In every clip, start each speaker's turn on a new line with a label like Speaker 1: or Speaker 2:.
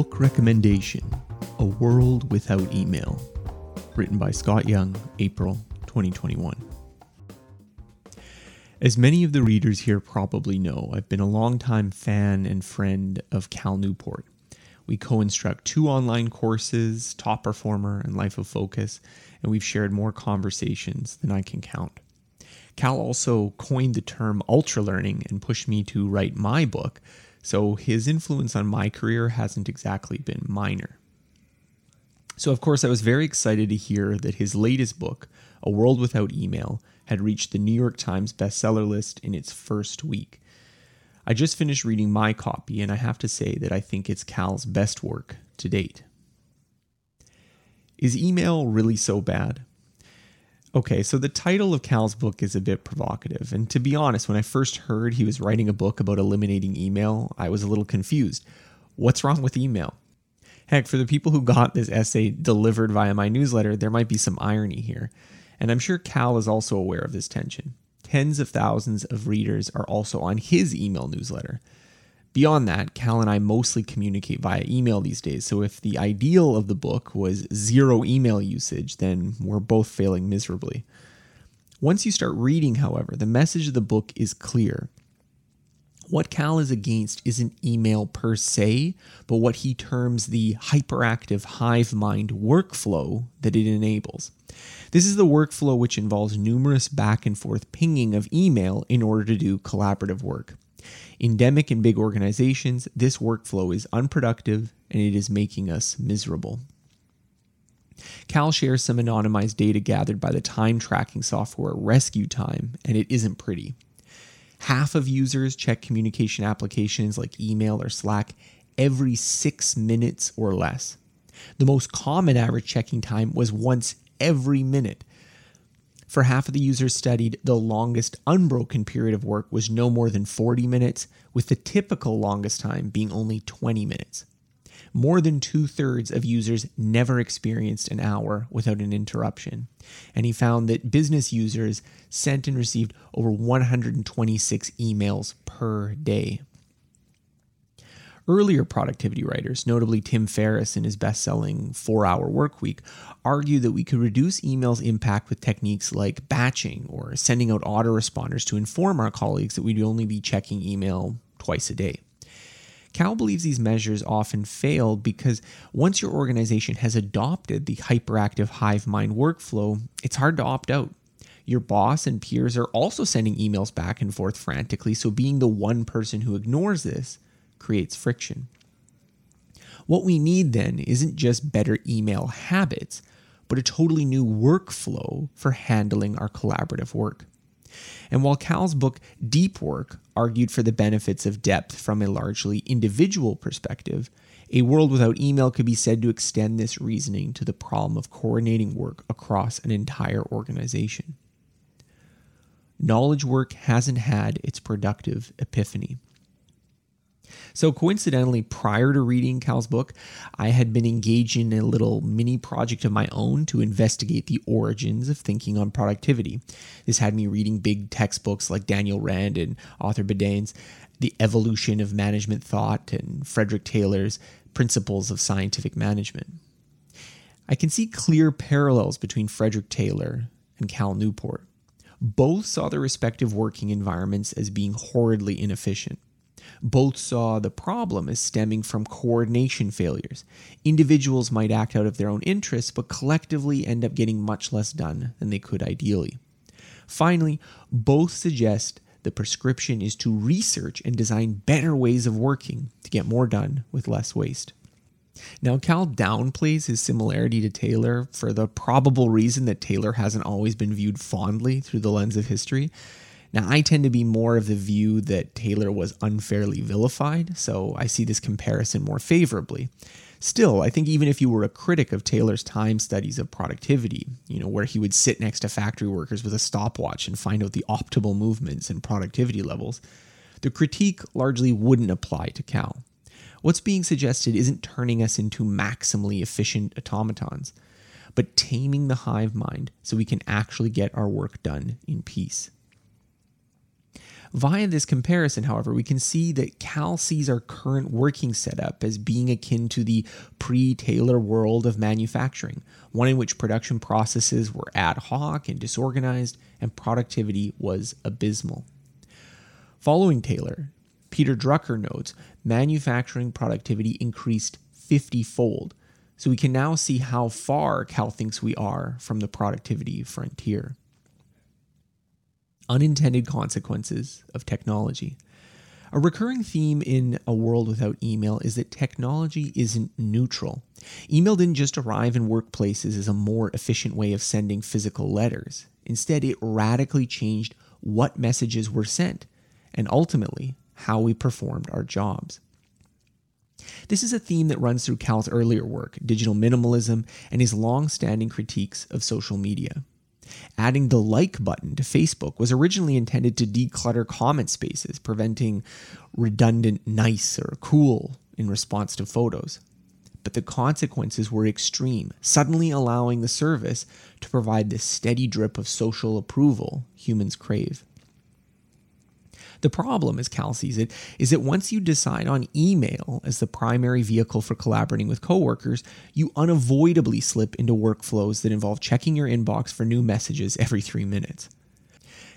Speaker 1: Book recommendation A World Without Email. Written by Scott Young, April 2021. As many of the readers here probably know, I've been a longtime fan and friend of Cal Newport. We co instruct two online courses, Top Performer and Life of Focus, and we've shared more conversations than I can count. Cal also coined the term ultra learning and pushed me to write my book, so his influence on my career hasn't exactly been minor. So, of course, I was very excited to hear that his latest book, A World Without Email, had reached the New York Times bestseller list in its first week. I just finished reading my copy, and I have to say that I think it's Cal's best work to date. Is email really so bad? Okay, so the title of Cal's book is a bit provocative. And to be honest, when I first heard he was writing a book about eliminating email, I was a little confused. What's wrong with email? Heck, for the people who got this essay delivered via my newsletter, there might be some irony here. And I'm sure Cal is also aware of this tension. Tens of thousands of readers are also on his email newsletter. Beyond that, Cal and I mostly communicate via email these days, so if the ideal of the book was zero email usage, then we're both failing miserably. Once you start reading, however, the message of the book is clear. What Cal is against isn't email per se, but what he terms the hyperactive hive mind workflow that it enables. This is the workflow which involves numerous back and forth pinging of email in order to do collaborative work. Endemic in big organizations, this workflow is unproductive and it is making us miserable. Cal shares some anonymized data gathered by the time tracking software Rescue Time, and it isn't pretty. Half of users check communication applications like email or Slack every six minutes or less. The most common average checking time was once every minute, for half of the users studied, the longest unbroken period of work was no more than 40 minutes, with the typical longest time being only 20 minutes. More than two thirds of users never experienced an hour without an interruption. And he found that business users sent and received over 126 emails per day. Earlier productivity writers, notably Tim Ferriss in his best selling Four Hour Work Week, argue that we could reduce email's impact with techniques like batching or sending out autoresponders to inform our colleagues that we'd only be checking email twice a day. Cal believes these measures often fail because once your organization has adopted the hyperactive hive mind workflow, it's hard to opt out. Your boss and peers are also sending emails back and forth frantically, so being the one person who ignores this creates friction. What we need then isn't just better email habits, but a totally new workflow for handling our collaborative work. And while Cal's book Deep Work argued for the benefits of depth from a largely individual perspective, a world without email could be said to extend this reasoning to the problem of coordinating work across an entire organization. Knowledge work hasn't had its productive epiphany. So, coincidentally, prior to reading Cal's book, I had been engaged in a little mini project of my own to investigate the origins of thinking on productivity. This had me reading big textbooks like Daniel Wren and Arthur Bedeian's The Evolution of Management Thought and Frederick Taylor's Principles of Scientific Management. I can see clear parallels between Frederick Taylor and Cal Newport. Both saw their respective working environments as being horridly inefficient. Both saw the problem as stemming from coordination failures. Individuals might act out of their own interests, but collectively end up getting much less done than they could ideally. Finally, both suggest the prescription is to research and design better ways of working to get more done with less waste. Now, Cal downplays his similarity to Taylor for the probable reason that Taylor hasn't always been viewed fondly through the lens of history. Now, I tend to be more of the view that Taylor was unfairly vilified, so I see this comparison more favorably. Still, I think even if you were a critic of Taylor's time studies of productivity, you know, where he would sit next to factory workers with a stopwatch and find out the optimal movements and productivity levels, the critique largely wouldn't apply to Cal. What's being suggested isn't turning us into maximally efficient automatons, but taming the hive mind so we can actually get our work done in peace. Via this comparison, however, we can see that Cal sees our current working setup as being akin to the pre Taylor world of manufacturing, one in which production processes were ad hoc and disorganized, and productivity was abysmal. Following Taylor, Peter Drucker notes manufacturing productivity increased 50 fold. So we can now see how far Cal thinks we are from the productivity frontier unintended consequences of technology. A recurring theme in A World Without Email is that technology isn't neutral. Email didn't just arrive in workplaces as a more efficient way of sending physical letters. Instead, it radically changed what messages were sent and ultimately how we performed our jobs. This is a theme that runs through Cal's earlier work, digital minimalism, and his long standing critiques of social media. Adding the like button to Facebook was originally intended to declutter comment spaces, preventing redundant nice or cool in response to photos. But the consequences were extreme, suddenly allowing the service to provide the steady drip of social approval humans crave. The problem, as Cal sees it, is that once you decide on email as the primary vehicle for collaborating with coworkers, you unavoidably slip into workflows that involve checking your inbox for new messages every three minutes.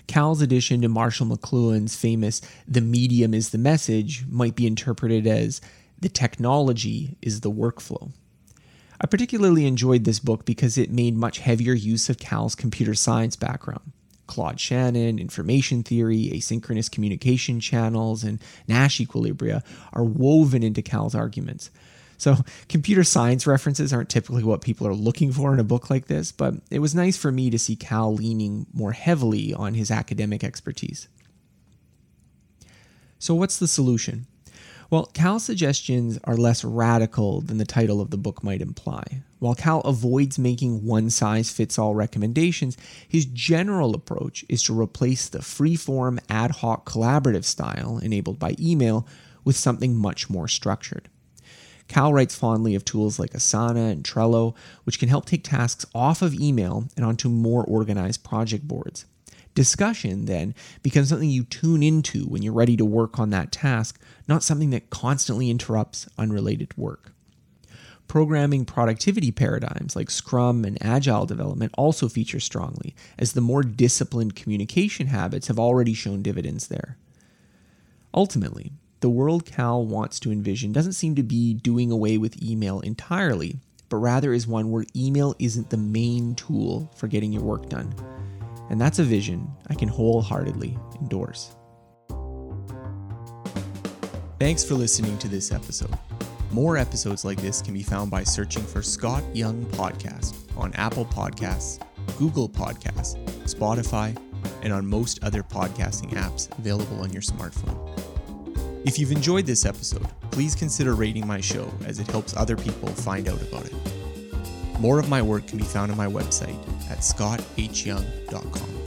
Speaker 1: Cal's addition to Marshall McLuhan's famous The Medium is the Message might be interpreted as The Technology is the Workflow. I particularly enjoyed this book because it made much heavier use of Cal's computer science background. Claude Shannon, information theory, asynchronous communication channels, and Nash equilibria are woven into Cal's arguments. So, computer science references aren't typically what people are looking for in a book like this, but it was nice for me to see Cal leaning more heavily on his academic expertise. So, what's the solution? Well, Cal's suggestions are less radical than the title of the book might imply. While Cal avoids making one size fits all recommendations, his general approach is to replace the free-form ad hoc collaborative style enabled by email with something much more structured. Cal writes fondly of tools like Asana and Trello, which can help take tasks off of email and onto more organized project boards. Discussion then becomes something you tune into when you're ready to work on that task, not something that constantly interrupts unrelated work. Programming productivity paradigms like Scrum and Agile development also feature strongly, as the more disciplined communication habits have already shown dividends there. Ultimately, the world Cal wants to envision doesn't seem to be doing away with email entirely, but rather is one where email isn't the main tool for getting your work done. And that's a vision I can wholeheartedly endorse. Thanks for listening to this episode. More episodes like this can be found by searching for Scott Young Podcast on Apple Podcasts, Google Podcasts, Spotify, and on most other podcasting apps available on your smartphone. If you've enjoyed this episode, please consider rating my show as it helps other people find out about it. More of my work can be found on my website at scottHyoung.com.